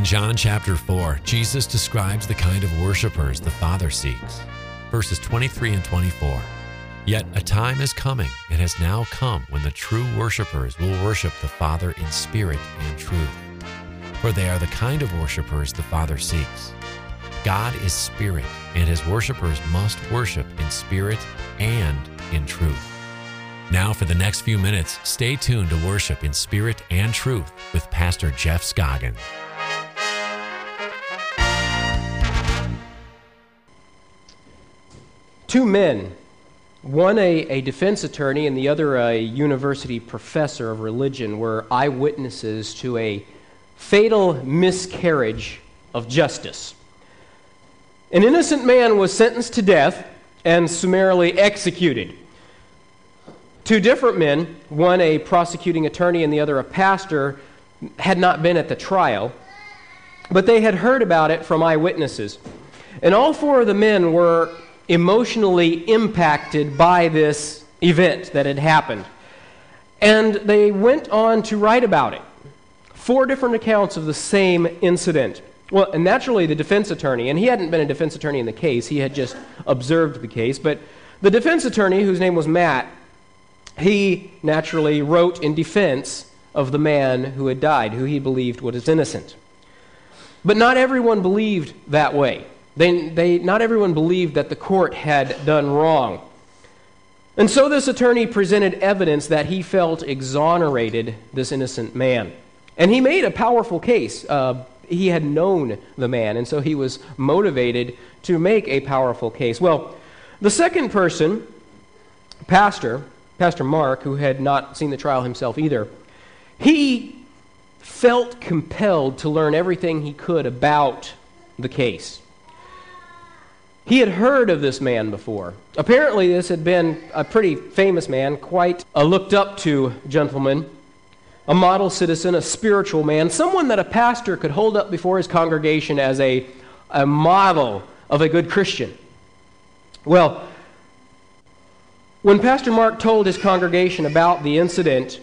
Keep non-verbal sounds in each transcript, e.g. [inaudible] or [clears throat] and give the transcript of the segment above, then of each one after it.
In John chapter 4, Jesus describes the kind of worshipers the Father seeks. Verses 23 and 24. Yet a time is coming and has now come when the true worshipers will worship the Father in spirit and truth. For they are the kind of worshipers the Father seeks. God is spirit, and his worshipers must worship in spirit and in truth. Now, for the next few minutes, stay tuned to worship in spirit and truth with Pastor Jeff Scoggin. Two men, one a, a defense attorney and the other a university professor of religion, were eyewitnesses to a fatal miscarriage of justice. An innocent man was sentenced to death and summarily executed. Two different men, one a prosecuting attorney and the other a pastor, had not been at the trial, but they had heard about it from eyewitnesses. And all four of the men were emotionally impacted by this event that had happened. And they went on to write about it. Four different accounts of the same incident. Well, and naturally, the defense attorney, and he hadn't been a defense attorney in the case, he had just observed the case, but the defense attorney, whose name was Matt, he naturally wrote in defense of the man who had died, who he believed was innocent. But not everyone believed that way. They, they, not everyone believed that the court had done wrong. And so this attorney presented evidence that he felt exonerated this innocent man. And he made a powerful case. Uh, he had known the man, and so he was motivated to make a powerful case. Well, the second person, Pastor, Pastor Mark, who had not seen the trial himself either, he felt compelled to learn everything he could about the case. He had heard of this man before. Apparently, this had been a pretty famous man, quite a looked up to gentleman a model citizen, a spiritual man, someone that a pastor could hold up before his congregation as a, a model of a good Christian. Well, when Pastor Mark told his congregation about the incident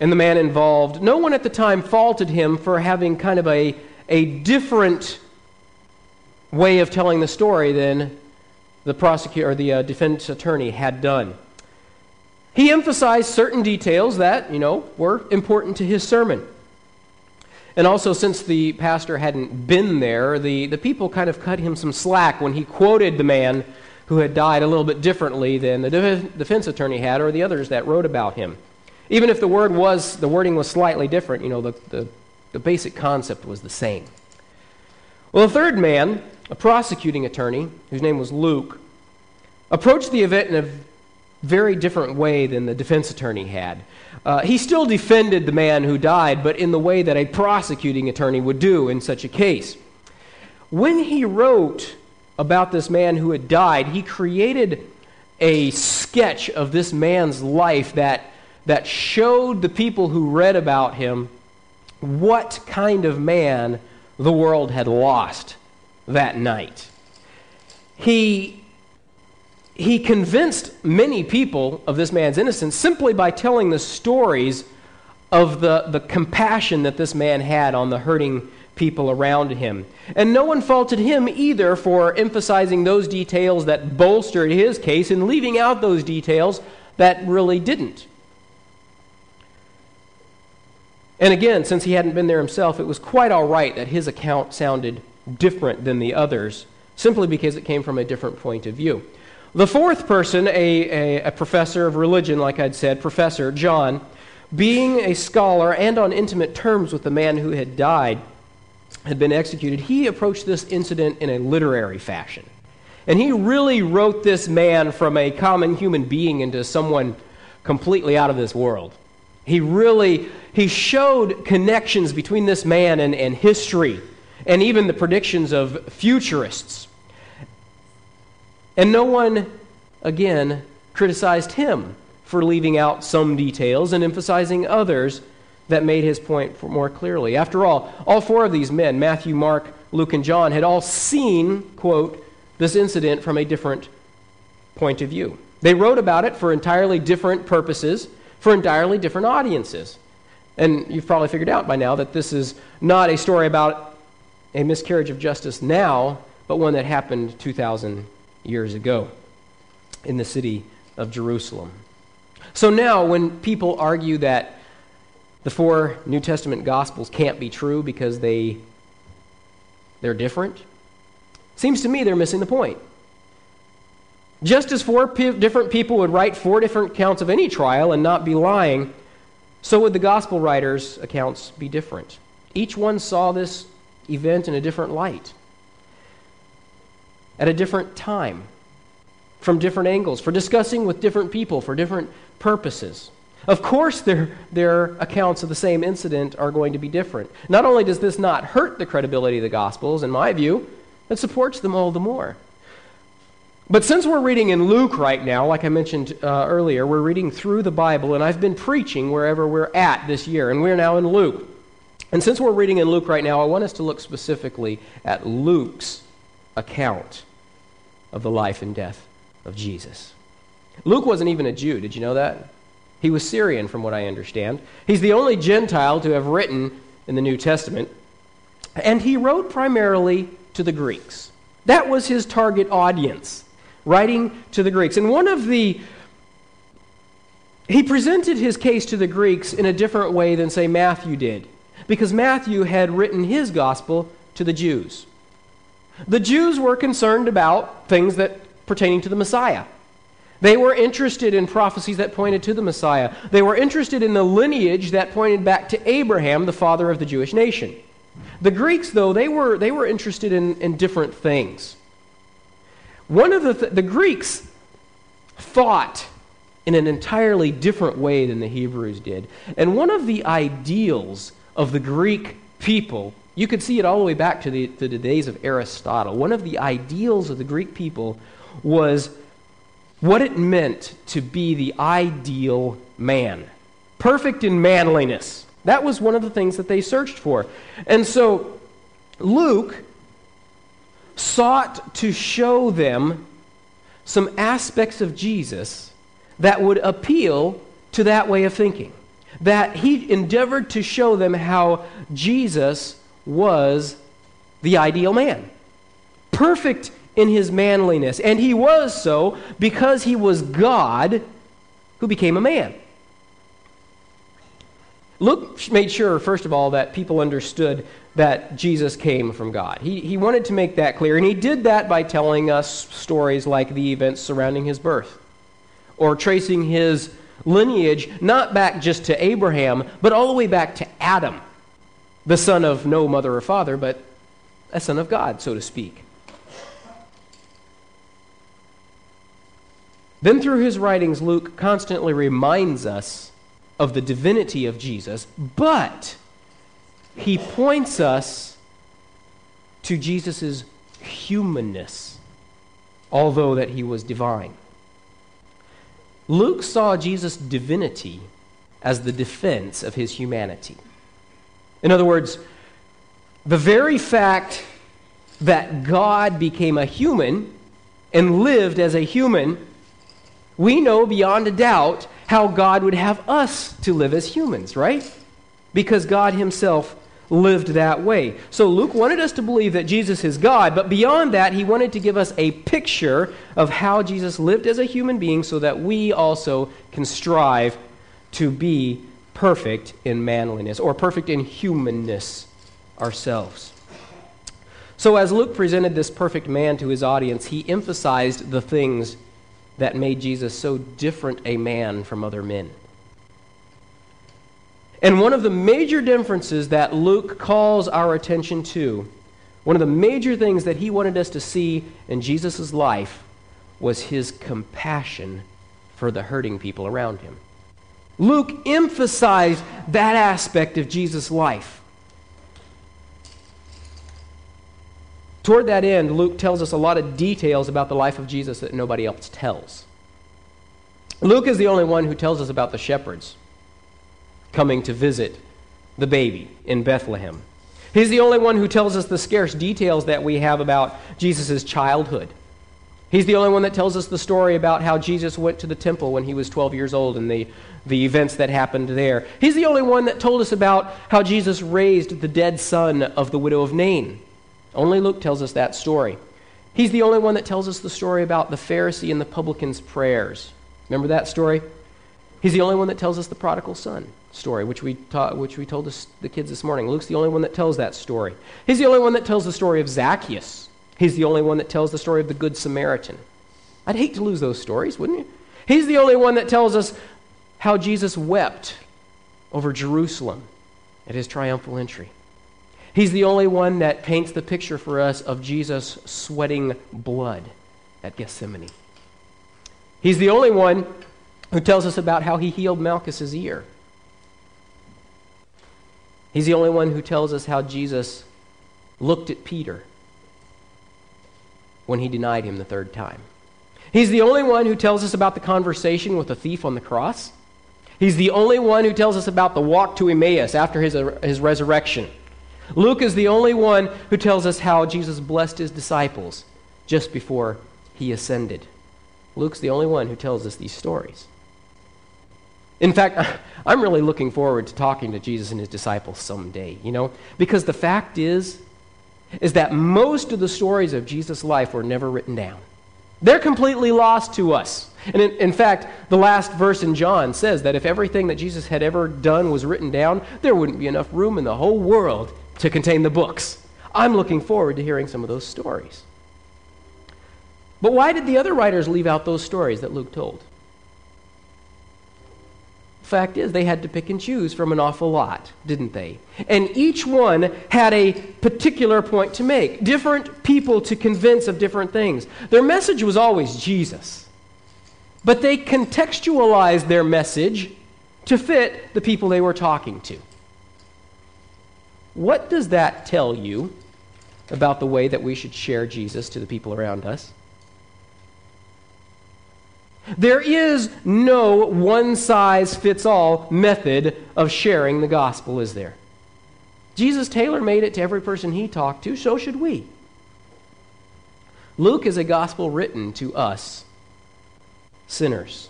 and the man involved, no one at the time faulted him for having kind of a, a different way of telling the story than the prosecutor or the uh, defense attorney had done. He emphasized certain details that, you know, were important to his sermon. And also, since the pastor hadn't been there, the, the people kind of cut him some slack when he quoted the man who had died a little bit differently than the defense attorney had or the others that wrote about him. Even if the word was, the wording was slightly different, you know, the, the, the basic concept was the same. Well, the third man, a prosecuting attorney, whose name was Luke, approached the event in a very different way than the defense attorney had. Uh, he still defended the man who died, but in the way that a prosecuting attorney would do in such a case. When he wrote about this man who had died, he created a sketch of this man's life that, that showed the people who read about him what kind of man the world had lost that night. He he convinced many people of this man's innocence simply by telling the stories of the, the compassion that this man had on the hurting people around him. And no one faulted him either for emphasizing those details that bolstered his case and leaving out those details that really didn't. And again, since he hadn't been there himself, it was quite all right that his account sounded different than the others, simply because it came from a different point of view. The fourth person, a, a, a, professor of religion, like I'd said, Professor John, being a scholar and on intimate terms with the man who had died, had been executed, he approached this incident in a literary fashion. And he really wrote this man from a common human being into someone completely out of this world. He really he showed connections between this man and, and history and even the predictions of futurists and no one, again, criticized him for leaving out some details and emphasizing others that made his point more clearly. After all, all four of these men, Matthew, Mark, Luke, and John, had all seen, quote, this incident from a different point of view. They wrote about it for entirely different purposes, for entirely different audiences. And you've probably figured out by now that this is not a story about a miscarriage of justice now, but one that happened 2,000 years ago in the city of Jerusalem. So now, when people argue that the four New Testament Gospels can't be true because they, they're different, seems to me they're missing the point. Just as four p- different people would write four different accounts of any trial and not be lying, so would the gospel writers' accounts be different. Each one saw this event in a different light, at a different time, from different angles, for discussing with different people, for different purposes. Of course, their, their accounts of the same incident are going to be different. Not only does this not hurt the credibility of the Gospels, in my view, it supports them all the more. But since we're reading in Luke right now, like I mentioned uh, earlier, we're reading through the Bible, and I've been preaching wherever we're at this year, and we're now in Luke. And since we're reading in Luke right now, I want us to look specifically at Luke's account of the life and death of Jesus. Luke wasn't even a Jew. Did you know that? He was Syrian, from what I understand. He's the only Gentile to have written in the New Testament. And he wrote primarily to the Greeks. That was his target audience writing to the Greeks. And one of the he presented his case to the Greeks in a different way than, say, Matthew did, because Matthew had written his gospel to the Jews. The Jews were concerned about things that pertaining to the Messiah. They were interested in prophecies that pointed to the Messiah. They were interested in the lineage that pointed back to Abraham, the father of the Jewish nation. The Greeks, though, they were, they were interested in, in different things. One of the, th- the Greeks thought in an entirely different way than the Hebrews did. And one of the ideals of the Greek people, you could see it all the way back to the, to the days of Aristotle. One of the ideals of the Greek people was what it meant to be the ideal man, perfect in manliness. That was one of the things that they searched for. And so Luke sought to show them some aspects of Jesus that would appeal to that way of thinking. That he endeavored to show them how Jesus was the ideal man, perfect in his manliness. And he was so because he was God who became a man. Luke made sure, first of all, that people understood that Jesus came from God. He, he wanted to make that clear, and he did that by telling us stories like the events surrounding his birth, or tracing his lineage not back just to Abraham, but all the way back to Adam, the son of no mother or father, but a son of God, so to speak. Then, through his writings, Luke constantly reminds us of the divinity of Jesus, but he points us to Jesus' humanness, although that he was divine. Luke saw Jesus' divinity as the defense of his humanity. In other words, the very fact that God became a human and lived as a human, we know beyond a doubt how God would have us to live as humans, right? Because God himself lived that way. So Luke wanted us to believe that Jesus is God, but beyond that, he wanted to give us a picture of how Jesus lived as a human being so that we also can strive to be perfect in manliness or perfect in humanness ourselves. So, as Luke presented this perfect man to his audience, he emphasized the things that made Jesus so different a man from other men. And one of the major differences that Luke calls our attention to, one of the major things that he wanted us to see in Jesus' life, was his compassion for the hurting people around him. Luke emphasized that aspect of Jesus' life. Toward that end, Luke tells us a lot of details about the life of Jesus that nobody else tells. Luke is the only one who tells us about the shepherds coming to visit the baby in Bethlehem. He's the only one who tells us the scarce details that we have about Jesus' childhood. He's the only one that tells us the story about how Jesus went to the temple when he was 12 years old and the, the events that happened there. He's the only one that told us about how Jesus raised the dead son of the widow of Nain. Only Luke tells us that story. He's the only one that tells us the story about the Pharisee and the publican's prayers. Remember that story? He's the only one that tells us the prodigal son story, which we, taught, which we told the kids this morning. Luke's the only one that tells that story. He's the only one that tells the story of Zacchaeus He's the only one that tells the story of the Good Samaritan. I'd hate to lose those stories, wouldn't you? He's the only one that tells us how Jesus wept over Jerusalem at his triumphal entry. He's the only one that paints the picture for us of Jesus sweating blood at Gethsemane. He's the only one who tells us about how he healed Malchus's ear. He's the only one who tells us how Jesus looked at Peter when he denied him the third time. He's the only one who tells us about the conversation with the thief on the cross. He's the only one who tells us about the walk to Emmaus after his, his resurrection. Luke is the only one who tells us how Jesus blessed his disciples just before he ascended. Luke's the only one who tells us these stories. In fact, [laughs] I'm really looking forward to talking to Jesus and his disciples someday, you know, because the fact is, is that most of the stories of Jesus' life were never written down. They're completely lost to us. And in, in, fact, the last verse in John says that if everything that Jesus had ever done was written down, there wouldn't be enough room in the whole world to contain the books. I'm looking forward to hearing some of those stories. But why did the other writers leave out those stories that Luke told? Fact is, they had to pick and choose from an awful lot, didn't they? And each one had a particular point to make, different people to convince of different things. Their message was always Jesus, but they contextualized their message to fit the people they were talking to. What does that tell you about the way that we should share Jesus to the people around us? There is no one size fits all method of sharing the gospel, is there? Jesus tailor made it to every person he talked to, so should we. Luke is a gospel written to us, sinners.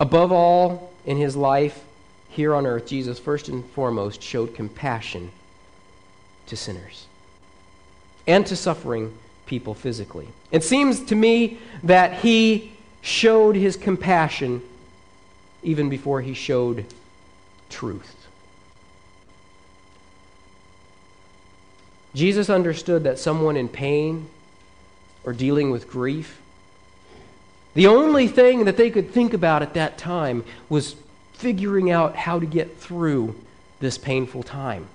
Above all, in his life here on earth, Jesus first and foremost showed compassion to sinners and to suffering people physically. It seems to me that he showed his compassion even before he showed truth. Jesus understood that someone in pain or dealing with grief, the only thing that they could think about at that time was figuring out how to get through this painful time.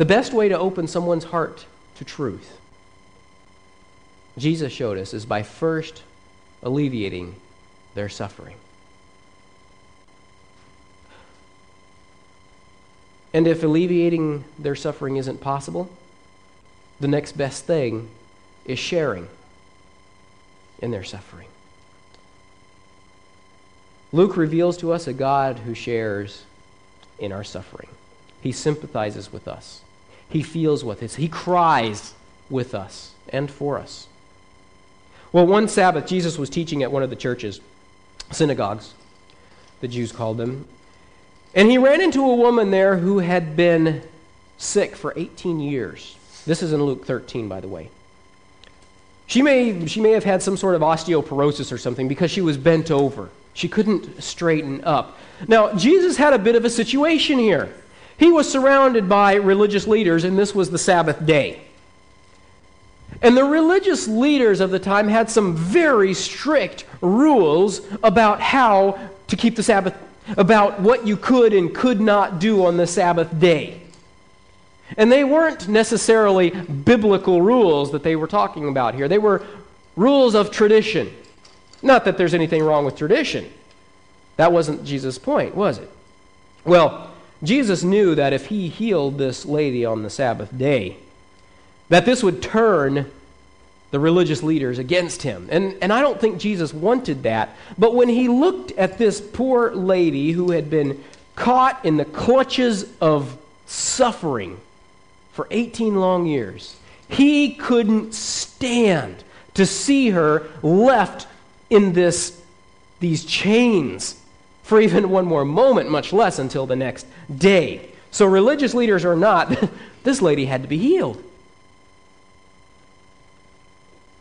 The best way to open someone's heart to truth, Jesus showed us, is by first alleviating their suffering. And if alleviating their suffering isn't possible, the next best thing is sharing in their suffering. Luke reveals to us a God who shares in our suffering. He sympathizes with us. He feels with us. He cries with us and for us. Well, one Sabbath, Jesus was teaching at one of the churches, synagogues, the Jews called them. And he ran into a woman there who had been sick for 18 years. This is in Luke 13, by the way. She may, she may have had some sort of osteoporosis or something because she was bent over. She couldn't straighten up. Now, Jesus had a bit of a situation here. He was surrounded by religious leaders, and this was the Sabbath day. And the religious leaders of the time had some very strict rules about how to keep the Sabbath, about what you could and could not do on the Sabbath day. And they weren't necessarily biblical rules that they were talking about here, they were rules of tradition. Not that there's anything wrong with tradition. That wasn't Jesus' point, was it? Well, Jesus knew that if he healed this lady on the Sabbath day, that this would turn the religious leaders against him. And, and I don't think Jesus wanted that. But when he looked at this poor lady who had been caught in the clutches of suffering for 18 long years, He couldn't stand to see her left in this, these chains for even one more moment, much less until the next day. So, religious leaders or not, [laughs] this lady had to be healed.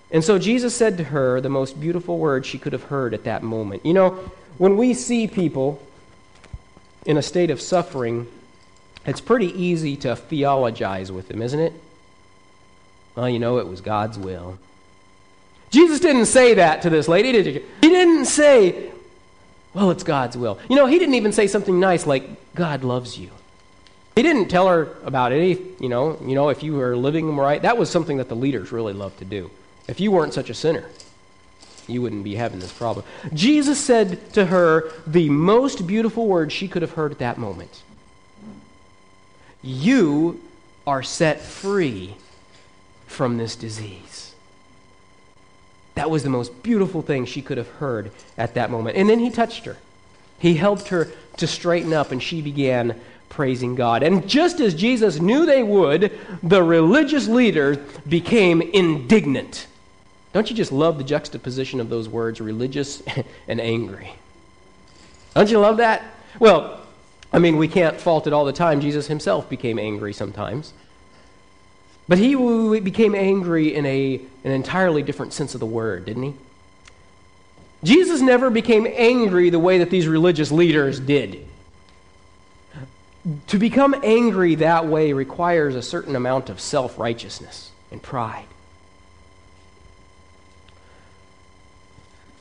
And so Jesus said to her the most beautiful words she could have heard at that moment. You know, when we see people in a state of suffering, it's pretty easy to theologize with them, isn't it? Well, you know, it was God's will. Jesus didn't say that to this lady, did he? He didn't say, well, it's God's will. You know, he didn't even say something nice like, God loves you. He didn't tell her about any, you know, you know, if you were living right. That was something that the leaders really loved to do. If you weren't such a sinner, you wouldn't be having this problem. Jesus said to her the most beautiful words she could have heard at that moment You are set free from this disease. That was the most beautiful thing she could have heard at that moment. And then he touched her. He helped her to straighten up, and she began praising God. And just as Jesus knew they would, the religious leaders became indignant. Don't you just love the juxtaposition of those words, religious [laughs] and angry? Don't you love that? Well, I mean, we can't fault it all the time. Jesus himself became angry sometimes. But he became angry in a, an entirely different sense of the word, didn't he? Jesus never became angry the way that these religious leaders did. To become angry that way requires a certain amount of self righteousness and pride.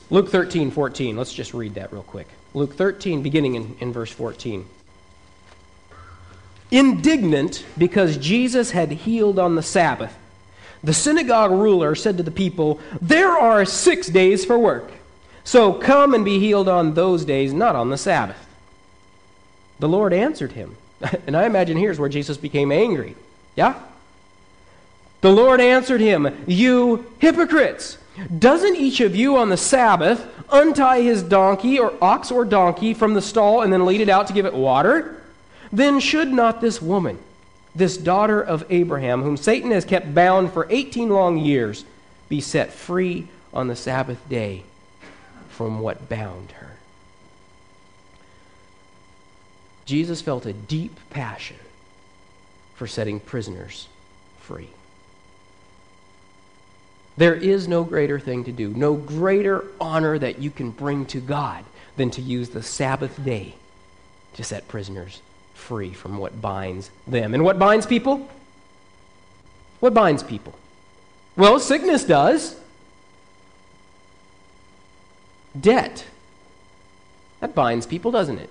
Luke 13, 14. Let's just read that real quick. Luke 13, beginning in, in verse 14. Indignant because Jesus had healed on the Sabbath, the synagogue ruler said to the people, There are six days for work. So come and be healed on those days, not on the Sabbath. The Lord answered him. [laughs] And I imagine here's where Jesus became angry. Yeah? The Lord answered him, You hypocrites! Doesn't each of you on the Sabbath untie his donkey or ox or donkey from the stall and then lead it out to give it water? Then should not this woman, this daughter of Abraham, whom Satan has kept bound for 18 long years, be set free on the Sabbath day from what bound her? Jesus felt a deep passion for setting prisoners free. There is no greater thing to do, no greater honor that you can bring to God than to use the Sabbath day to set prisoners free from what binds them. And what binds people? What binds people? Well, sickness does. Debt. That binds people, doesn't it?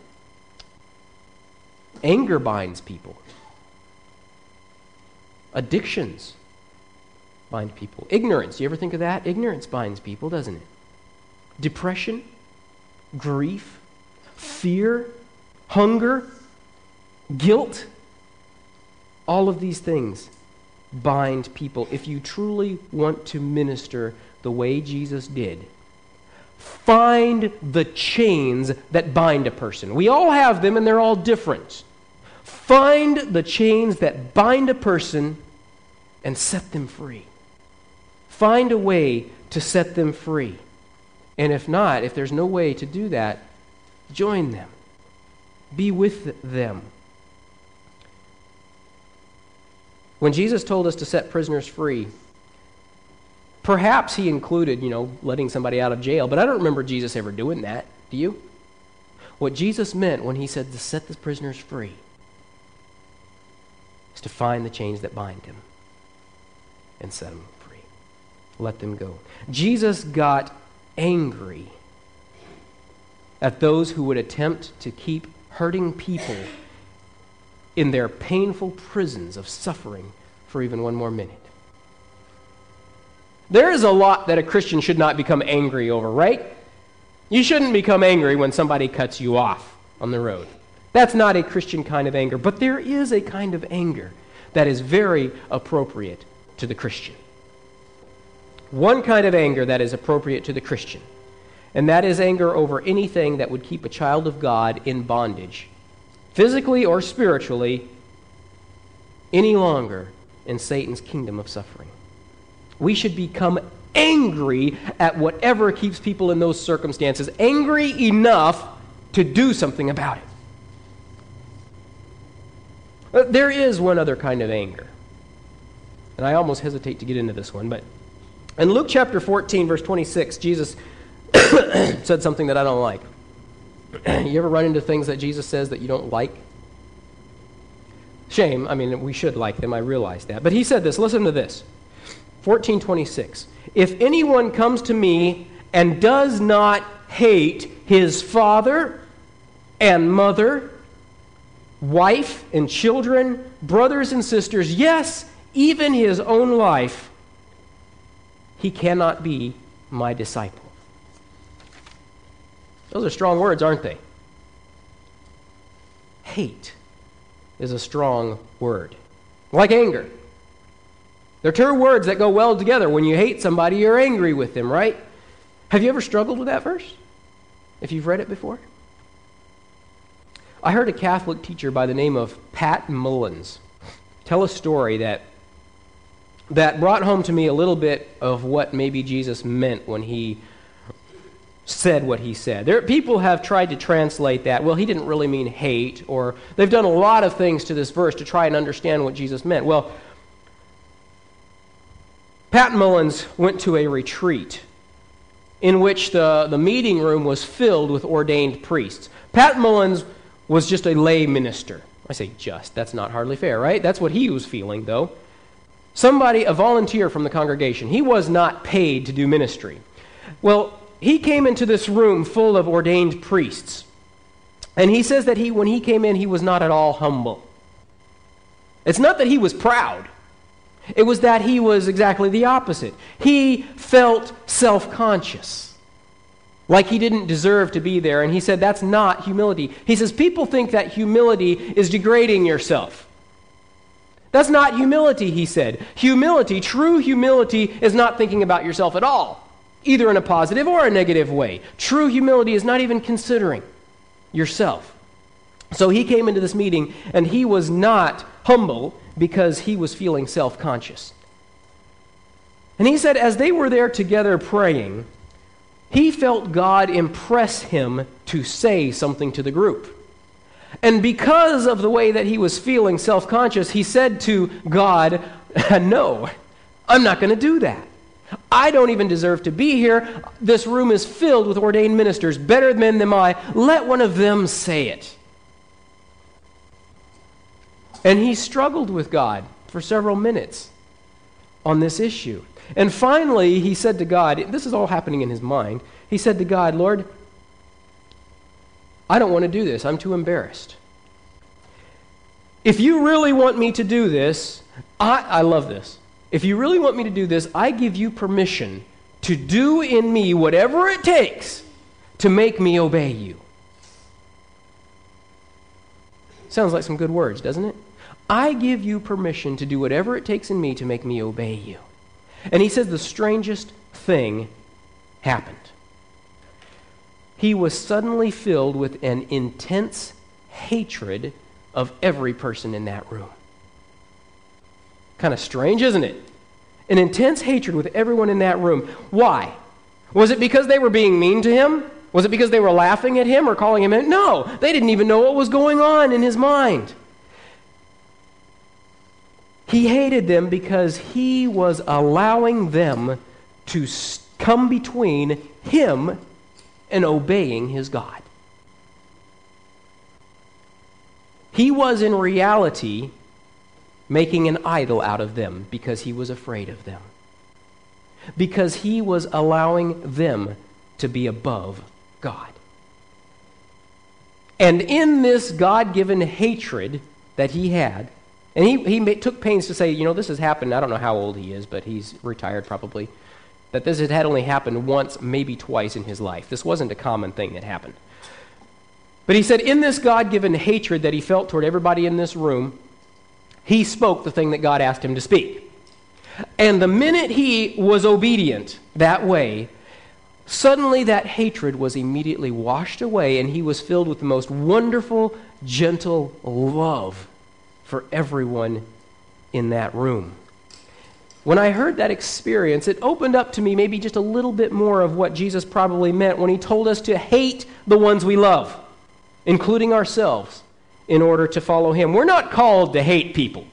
Anger binds people. Addictions bind people. Ignorance, you ever think of that? Ignorance binds people, doesn't it? Depression, grief, fear, hunger, guilt, all of these things bind people. If you truly want to minister the way Jesus did, find the chains that bind a person. We all have them and they're all different. Find the chains that bind a person and set them free. Find a way to set them free. And if not, if there's no way to do that, join them. Be with them. When Jesus told us to set prisoners free, perhaps he included, you know, letting somebody out of jail, but I don't remember Jesus ever doing that. Do you? What Jesus meant when he said to set the prisoners free is to find the chains that bind him and set them free. let them go. Jesus got angry at those who would attempt to keep hurting people in their painful prisons of suffering for even one more minute. There is a lot that a Christian should not become angry over, right? You shouldn't become angry when somebody cuts you off on the road. That's not a Christian kind of anger, but there is a kind of anger that is very appropriate to the Christian one kind of anger that is appropriate to the Christian, and that is anger over anything that would keep a child of God in bondage, physically or spiritually, any longer in Satan's kingdom of suffering. We should become angry at whatever keeps people in those circumstances, angry enough to do something about it. But there is one other kind of anger. And I almost hesitate to get into this one, but in Luke chapter 14, verse 26, Jesus [coughs] said something that I don't like. [clears throat] you ever run into things that Jesus says that you don't like? Shame. I mean, we should like them. I realize that. But he said this. Listen to this. 1426. If anyone comes to me and does not hate his father and mother, wife and children, brothers and sisters, yes, even his own life, he cannot be my disciple. Those are strong words, aren't they? Hate is a strong word, like anger. They're two words that go well together. When you hate somebody, you're angry with them, right? Have you ever struggled with that verse? If you've read it before? I heard a Catholic teacher by the name of Pat Mullins tell a story that that brought home to me a little bit of what maybe Jesus meant when he said what he said. There, people have tried to translate that. Well, he didn't really mean hate, or they've done a lot of things to this verse to try and understand what Jesus meant. Well, Pat Mullins went to a retreat in which the, the meeting room was filled with ordained priests. Pat Mullins was just a lay minister. I say just, that's not hardly fair, right? That's what he was feeling, though. Somebody, a volunteer from the congregation. He was not paid to do ministry. Well, he came into this room full of ordained priests. And he says that he, when he came in, he was not at all humble. It's not that he was proud, it was that he was exactly the opposite. He felt self conscious, like he didn't deserve to be there. And he said that's not humility. He says people think that humility is degrading yourself. That's not humility, he said. Humility, true humility, is not thinking about yourself at all either in a positive or a negative way. True humility is not even considering yourself. So he came into this meeting and he was not humble because he was feeling self conscious. And he said, as they were there together praying, he felt God impress him to say something to the group. And because of the way that he was feeling self conscious, he said to God, [laughs] No, I'm not going to do that. I don't even deserve to be here. This room is filled with ordained ministers, better men than I. Let one of them say it. And he struggled with God for several minutes on this issue. And finally, he said to God, this is all happening in his mind. He said to God, Lord, I don't want to do this. I'm too embarrassed. If you really want me to do this, I, I love this. If you really want me to do this, I give you permission to do in me whatever it takes to make me obey you. Sounds like some good words, doesn't it? I give you permission to do whatever it takes in me to make me obey you. And he says the strangest thing happened. He was suddenly filled with an intense hatred of every person in that room. Kind of strange, isn't it? An intense hatred with everyone in that room. Why? Was it because they were being mean to him? Was it because they were laughing at him or calling him in? No, they didn't even know what was going on in his mind. He hated them because he was allowing them to come between him and obeying his God. He was in reality making an idol out of them because he was afraid of them. Because he was allowing them to be above God. And in this God given hatred that he had, and he, he took pains to say, you know, this has happened. I don't know how old he is, but he's retired probably. That this had only happened once, maybe twice in his life. This wasn't a common thing that happened. But he said, in this God given hatred that he felt toward everybody in this room, he spoke the thing that God asked him to speak. And the minute he was obedient that way, suddenly that hatred was immediately washed away, and he was filled with the most wonderful, gentle love for everyone in that room. When I heard that experience, it opened up to me maybe just a little bit more of what Jesus probably meant when he told us to hate the ones we love, including ourselves, in order to follow him. We're not called to hate people.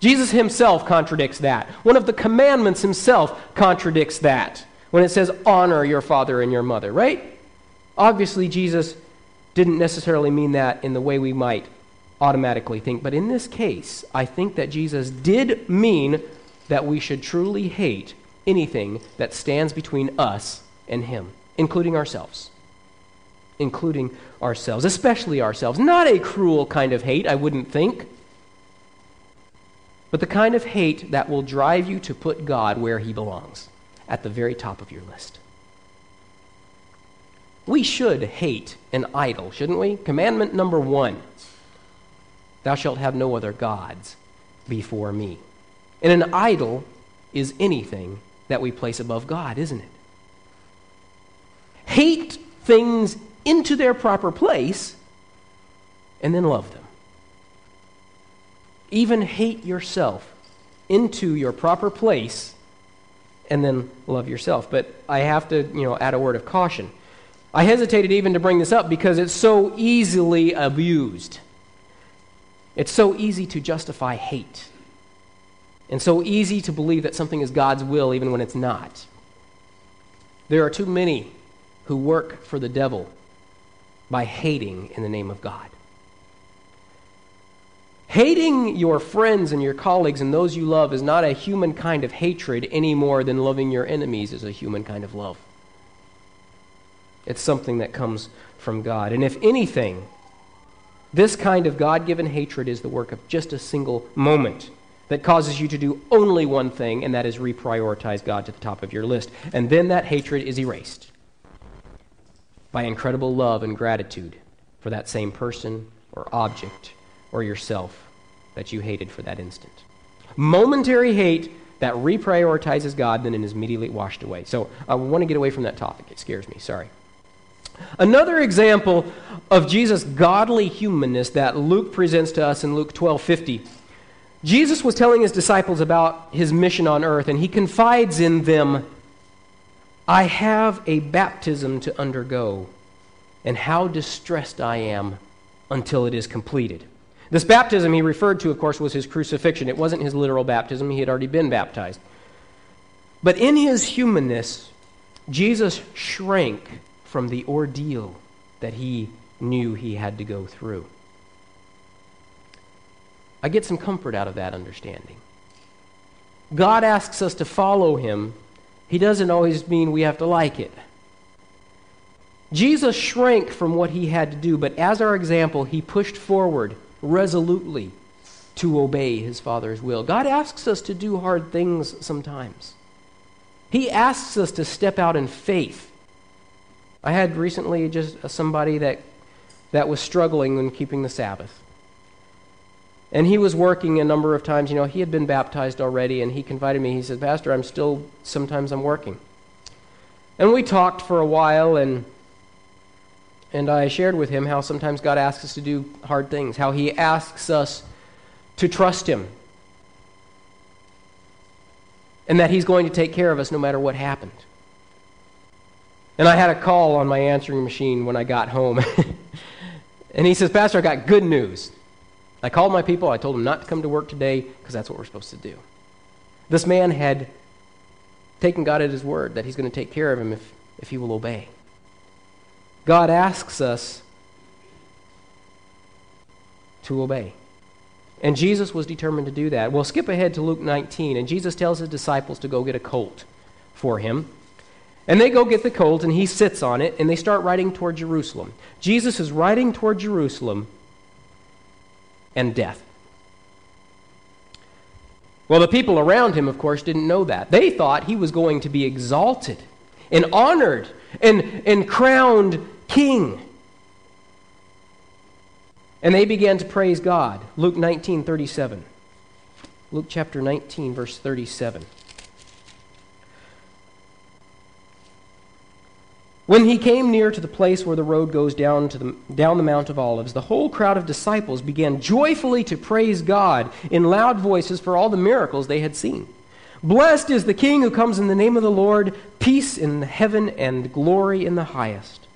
Jesus himself contradicts that. One of the commandments himself contradicts that when it says, honor your father and your mother, right? Obviously, Jesus didn't necessarily mean that in the way we might automatically think. But in this case, I think that Jesus did mean that we should truly hate anything that stands between us and Him, including ourselves. Including ourselves, especially ourselves. Not a cruel kind of hate, I wouldn't think, but the kind of hate that will drive you to put God where He belongs, at the very top of your list. We should hate an idol, shouldn't we? Commandment number one Thou shalt have no other gods before me. And an idol is anything that we place above God, isn't it? Hate things into their proper place and then love them. Even hate yourself into your proper place and then love yourself. But I have to, you know, add a word of caution. I hesitated even to bring this up because it's so easily abused. It's so easy to justify hate, and so easy to believe that something is God's will even when it's not. There are too many who work for the devil by hating in the name of God. Hating your friends and your colleagues and those you love is not a human kind of hatred any more than loving your enemies is a human kind of love. It's something that comes from God. And if anything, this kind of God given hatred is the work of just a single moment that causes you to do only one thing, and that is reprioritize God to the top of your list. And then that hatred is erased by incredible love and gratitude for that same person or object or yourself that you hated for that instant. Momentary hate that reprioritizes God, then is immediately washed away. So I want to get away from that topic. It scares me. Sorry. Another example of Jesus' godly humanness that Luke presents to us in Luke 12:50. Jesus was telling his disciples about his mission on earth and he confides in them, "I have a baptism to undergo, and how distressed I am until it is completed." This baptism he referred to, of course, was his crucifixion. It wasn't his literal baptism, he had already been baptized. But in his humanness, Jesus shrank from the ordeal that he knew he had to go through. I get some comfort out of that understanding. God asks us to follow him. He doesn't always mean we have to like it. Jesus shrank from what he had to do, but as our example, he pushed forward resolutely to obey his Father's will. God asks us to do hard things sometimes. He asks us to step out in faith I had recently just somebody that, that was struggling in keeping the Sabbath. And he was working a number of times. You know, he had been baptized already, and he confided me. He said, Pastor, I'm still, sometimes I'm working. And we talked for a while, and, and I shared with him how sometimes God asks us to do hard things, how he asks us to trust him, and that he's going to take care of us no matter what happened. And I had a call on my answering machine when I got home. [laughs] and he says, Pastor, I got good news. I called my people. I told them not to come to work today because that's what we're supposed to do. This man had taken God at his word that he's going to take care of him if, if he will obey. God asks us to obey. And Jesus was determined to do that. We'll skip ahead to Luke 19, and Jesus tells his disciples to go get a colt for him. And they go get the colt, and he sits on it, and they start riding toward Jerusalem. Jesus is riding toward Jerusalem and death. Well, the people around him, of course, didn't know that. They thought he was going to be exalted and honored and, and crowned king. And they began to praise God. Luke 19, 37. Luke chapter 19, verse 37. When he came near to the place where the road goes down, to the, down the Mount of Olives, the whole crowd of disciples began joyfully to praise God in loud voices for all the miracles they had seen. Blessed is the King who comes in the name of the Lord, peace in heaven and glory in the highest.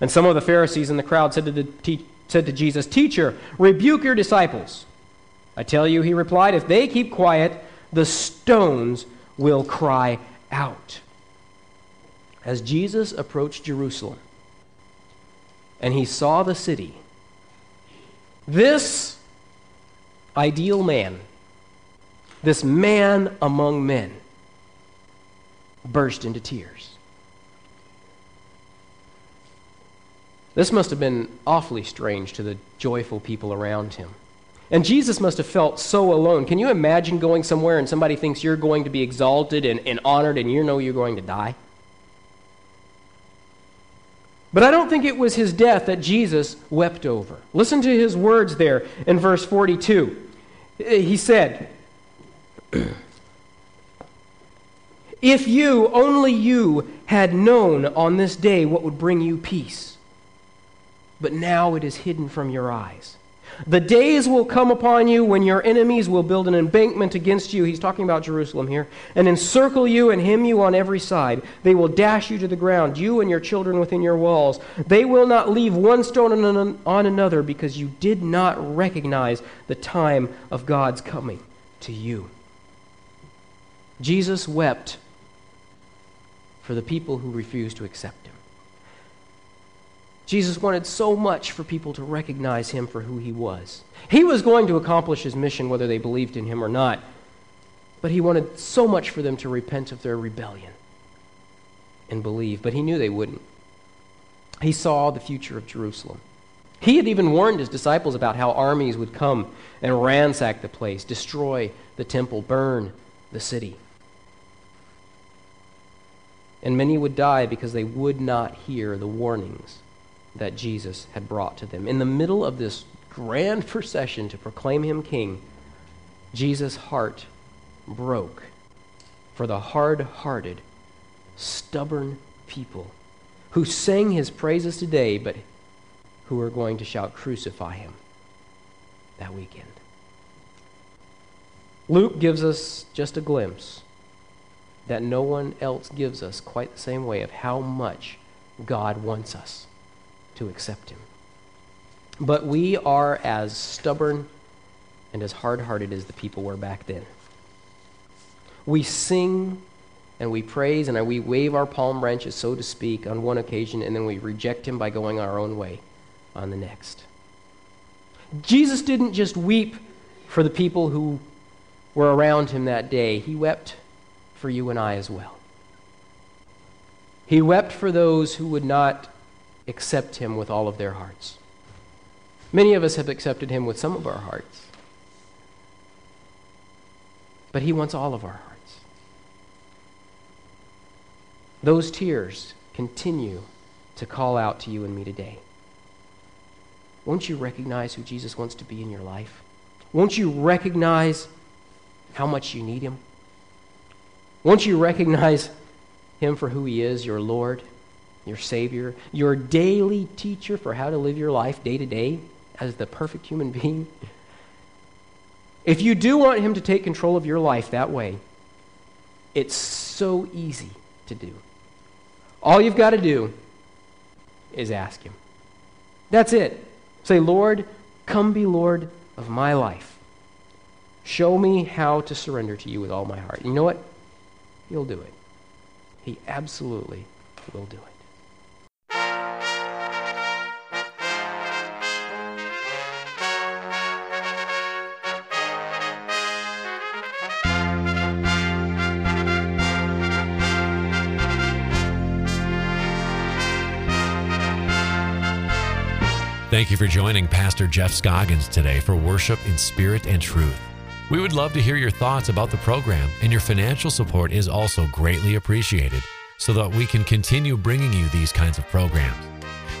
And some of the Pharisees in the crowd said to, the te- said to Jesus, Teacher, rebuke your disciples. I tell you, he replied, if they keep quiet, the stones will cry out as Jesus approached Jerusalem and he saw the city, this ideal man, this man among men, burst into tears. This must have been awfully strange to the joyful people around him. And Jesus must have felt so alone. Can you imagine going somewhere and somebody thinks you're going to be exalted and, and honored and you know you're going to die? But I don't think it was his death that Jesus wept over. Listen to his words there in verse 42. Eh, he said, [clears throat] If you, only you, had known on this day what would bring you peace, but now it is hidden from your eyes. The days will come upon you when your enemies will build an embankment against you. He's talking about Jerusalem here. And encircle you and hem you on every side. They will dash you to the ground, you and your children within your walls. They will not leave one stone on another because you did not recognize the time of God's coming to you. Jesus wept for the people who refused to accept. Jesus wanted so much for people to recognize him for who he was. He was going to accomplish his mission whether they believed in him or not, but he wanted so much for them to repent of their rebellion and believe, but he knew they wouldn't. He saw the future of Jerusalem. He had even warned his disciples about how armies would come and ransack the place, destroy the temple, burn the city. And many would die because they would not hear the warnings that Jesus had brought to them. In the middle of this grand procession to proclaim him king, Jesus' heart broke for the hard hearted, stubborn people who sang his praises today, but who are going to shout, Crucify him, that weekend. Luke gives us just a glimpse that no one else gives us quite the same way of how much God wants us to accept him. But we are as stubborn and as hard hearted as the people were back then. We sing and we praise and we wave our palm branches, so to speak, on one occasion, and then we reject him by going our own way on the next. Jesus didn't just weep for the people who were around him that day, he wept for you and I as well. He wept for those who would not accept him with all of their hearts. Many of us have accepted him with some of our hearts. But he wants all of our hearts. Those tears continue to call out to you and me today. Won't you recognize who Jesus wants to be in your life? Won't you recognize how much you need him? Won't you recognize him for who he is, your Lord? Your Savior, your daily teacher for how to live your life day to day as the perfect human [laughs] being. If you do want Him to take control of your life that way, it's so easy to do. All you've got to do is ask Him. That's it. Say, Lord, come be Lord of my life. Show me how to surrender to you with all my heart. You know what? He'll do it. He absolutely will do it. Thank you for joining Pastor Jeff Scoggins today for Worship in Spirit and Truth. We would love to hear your thoughts about the program, and your financial support is also greatly appreciated so that we can continue bringing you these kinds of programs.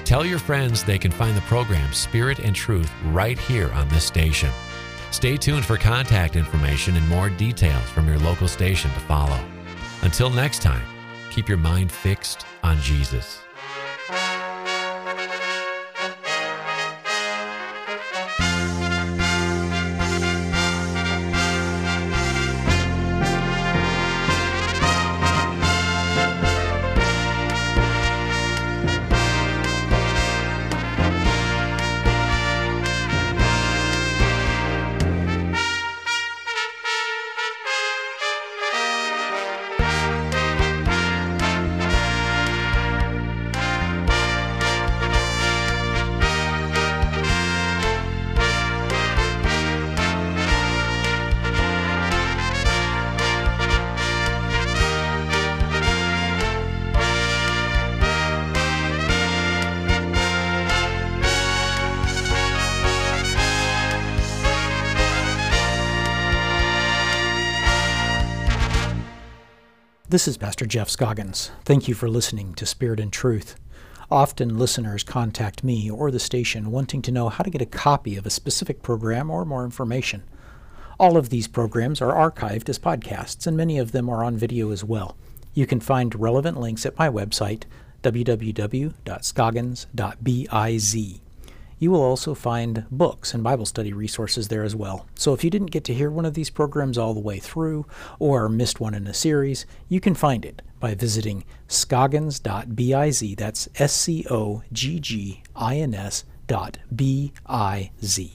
Tell your friends they can find the program Spirit and Truth right here on this station. Stay tuned for contact information and more details from your local station to follow. Until next time, keep your mind fixed on Jesus. This is Pastor Jeff Scoggins. Thank you for listening to Spirit and Truth. Often listeners contact me or the station wanting to know how to get a copy of a specific program or more information. All of these programs are archived as podcasts, and many of them are on video as well. You can find relevant links at my website, www.scoggins.biz. You will also find books and Bible study resources there as well. So if you didn't get to hear one of these programs all the way through or missed one in a series, you can find it by visiting scoggins.biz. That's S C O G G I N S dot B I Z.